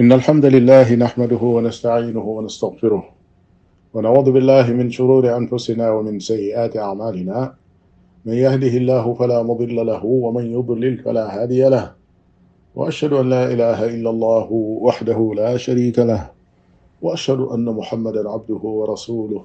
إن الحمد لله نحمده ونستعينه ونستغفره ونعوذ بالله من شرور أنفسنا ومن سيئات أعمالنا من يهده الله فلا مضل له ومن يضلل فلا هادي له وأشهد أن لا إله إلا الله وحده لا شريك له وأشهد أن محمدا عبده ورسوله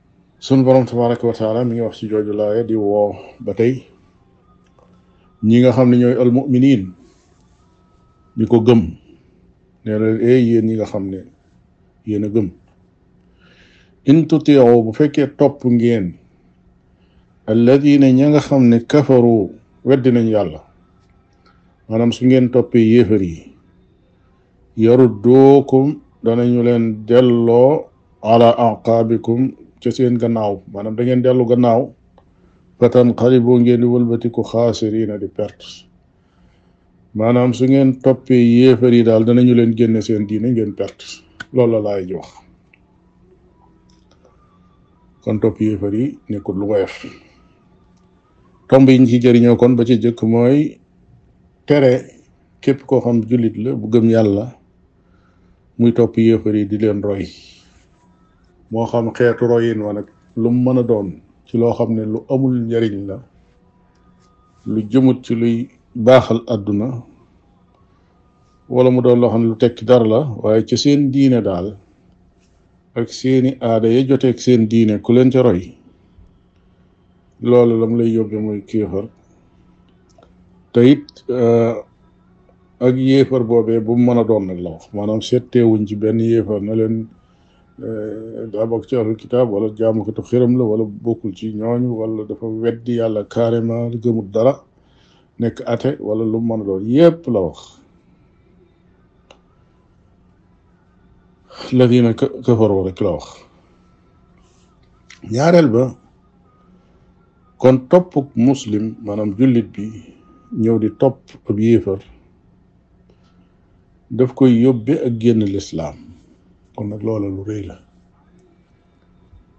sun borom tabaraka wa taala mi ngi wax ci jooju laaya di woo ba tey ñi nga xam ne ñooy almuminin ñi ko gëm nee na ee eh, yéen ñi nga xam ne yéen a gëm in tutiicu bu fekkee topp ngeen alladina ña nga xam ne kafaru weddi nañ yàlla maanaam su ngeen toppee yéefar yi yarudduukum danañu leen delloo ala anqaabikum ca seen gannaaw maanaam da ngeen dellu gannaaw fatan xalibu ngeen di wëlbatiku xaasiriina di perte maanaam su ngeen toppee yéefar yi daal danañu leen génne seen diine ngeen perte loolu la laay jox kon topp yéefar yi nekkul lu woyof tomb yi ñu ci jëriñoo kon ba ci jëkk mooy tere képp koo xam jullit la bu gëm yàlla muy topp yéefar yi di leen roy moo xam xeetu royin wa nag lu mu mën a doon ci loo xam ne lu amul njariñ la lu jëmut ci luy baaxal àdduna wala mu doon loo xam ne lu tekki dara la waaye ci seen diine daal ak seeni aada ya joteeg seen diine ku leen ca roy loolu lam lay yóbbe mooy kéefar te it euh, ak yéefar boobee bu mu mën a doon nag la wax maanaam seetteewuñ ci benn yéefar na leen euh, daa bokk ci ahlul kitaab wala jaamukatu xiram la wala bokkul ci ñooñu wala dafa weddi yàlla carrément gëmul dara nekk ate wala lu mu mën a doon yépp la wax alladina kafaru rek la wax ñaareel ba kon toppuk muslim maanaam jullit bi ñëw di topp ab yéefar daf koy yóbbe ak génn lislaam kon nag loola lu rëy la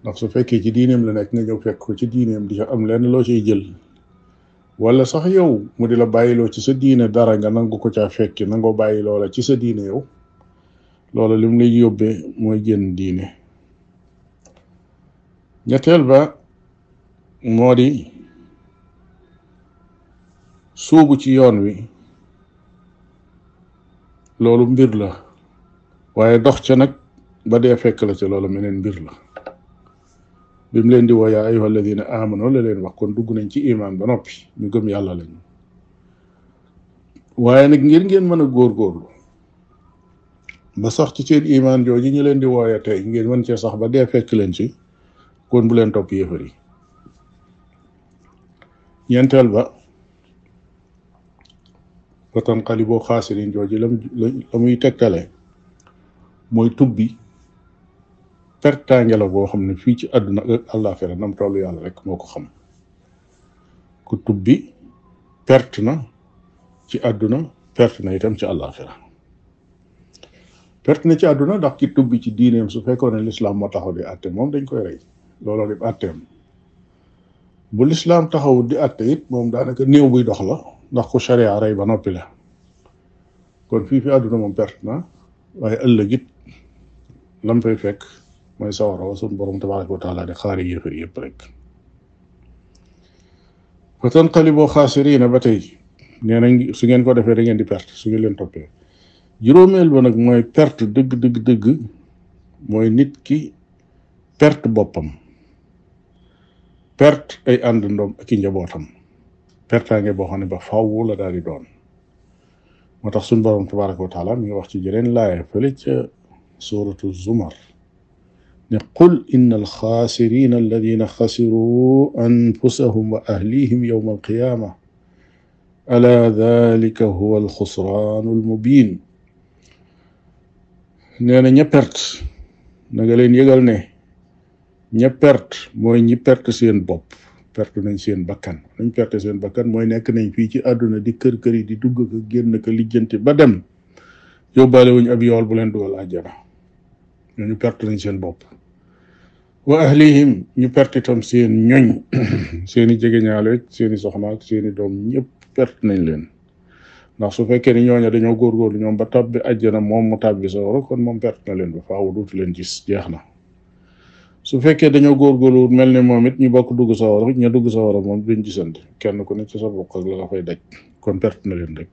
ndax su fekkee ci diineem la nekk nga ñëw fekk ko ci diineem di am lenn loo ciy jël wala sax yow mu di la bàyyiloo ci sa diine dara nga nangu ko caa fekki nangoo bàyyiloo la ci sa diine yow loola lim lay yóbbe mooy génn diine ñetteel ba moo di suubu ci yoon wi loolu mbir la waaye dox ca nag ba dee fekk la ca loolu meneen mbir la bi mu leen di woo yaa ayuha alladina amano la leen wax kon dugg nañ ci imaan ba noppi ñu gëm yàlla lañu waaye nag ngir ngeen mën a góorgóorlu ba sax ci seen imaan jooju ñu leen di wooye tey ngeen mën cee sax ba dee fekk leen ci kon bu leen topp yéefar yi ñeenteel ba ba tanqali boo xaasirin jooju lam la muy tekkale mooy tubbi pertaange la boo xam ne fii ci àdduna ak àllaaxira nam tollu yàlla rek moo ko xam ku tubbi perte na ci àdduna perte na itam ci àllaaxira perte na ci àdduna ndax ki tubbi ci diineem su fekkoon ne lislaam moo taxaw di àtte moom dañ koy rey looloo di àtteem bu lislaam taxaw di àtte it moom daanaka néew buy dox la ndax ku sharia rey ba noppi la kon fii fi àdduna moom perte na waaye ëllëg it lam fay fekk mooy sawara wa sun borom tabaraka wa taala di xaari yéefar yëpp rek fa tanqaliboo xaasiriina ba tey nee nañ su ngeen ko defee da ngeen di perte su ngeen leen toppee juróomeel ba nag mooy perte dëgg dëgg dëgg mooy nit ki perte boppam perte ay àndandoom ak i njabootam pertaange boo xam ne ba faww la daal di doon moo tax suñu borom tabaraka wa taala mi ngi wax ci jeneen laaya fële ca suratu zumar ne qul inna alxaasirina alladina xasiruu anfusahum wa ahlihim yowma alqiyaama ala dalika huwa alxusraanu almubin nee na ña perte na nga leen yëgal ne ña perte mooy ñi perte seen bopp perte nañ seen bakkan nañ perte seen bakkan mooy nekk nañ fii ci àdduna di kër kër yi di dugg ko génn ko lijjanti ba dem yóbbaale wuñ ab yool bu leen dugal àjjana ñooñu perte nañ seen bopp wa ahlihim ñu perte itam seen ñoñ seeni jegeñaaleeg seeni soxna ak seeni doom ñëpp perte nañ leen ndax su fekkee ni ñooña dañoo góorgóorlu ñoom ba tàbbi àjjana moom mu tàbbi sawara kon moom perte na leen ba faaw duutu leen gis jeex na su fekkee dañoo góorgóorlu mel ni moom it ñu bokk dugg sawara ña dugg sawara moom duñ gisante kenn ku ne ci sa bokk ak la la fay daj kon perte na leen rek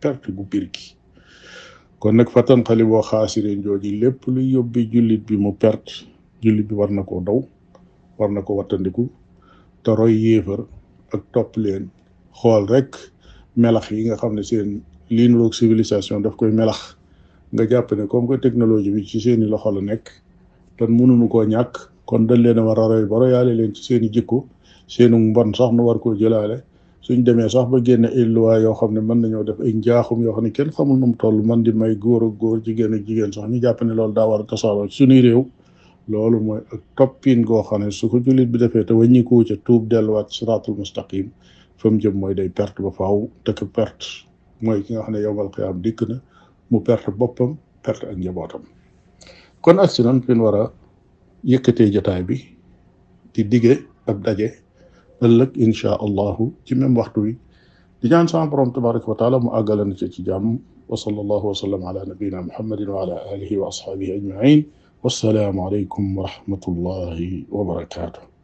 perte gu bir gi kon nag fatan xali boo xaasireen jooju lépp lu yóbbi jullit bi mu perte jullit bi war na koo daw war na ko wattandiku te roy yéefar ak topp leen xool rek melax yi nga xam ne seen lii nuroog civilisation daf koy melax nga jàpp ne comme que technologie bi ci seeni loxo la nekk te mënuñu koo ñàkk kon dañ leen a war a roy ba royaale leen ci seeni jikko seenu mbon sax nu war koo jëlaale suñ demee sax ba génne ay loi yoo xam ne mën nañoo def ay njaaxum yoo xam ne kenn xamul nu mu toll man di may góor ak góor jigéen ak jigéen sax ñu jàpp ne loolu daa war a tasaaroo suñuy réew loolu mooy ak toppin goo xam ne su ko jullit bi defee te wàññiku ca tuub delluwaat siraatul mustaqim fa mu jëm mooy day perte ba faaw te ko perte mooy ki nga xam ne yowmal qiyaam dikk na mu perte boppam perte ak njabootam kon agsi nan fi war a yëkkatee jotaay bi di dige ab daje ëllëg insha allahu ci même waxtu wi di ñaan sama borom tabaraka wa taala mu àggale na ci ci jàmm wa sallallahu wa sallam ala nabiyina muhammadin wa ala alihi wa ashabihi ajmain wassalaamu alaykum wa rahmatullahi wa barakatuh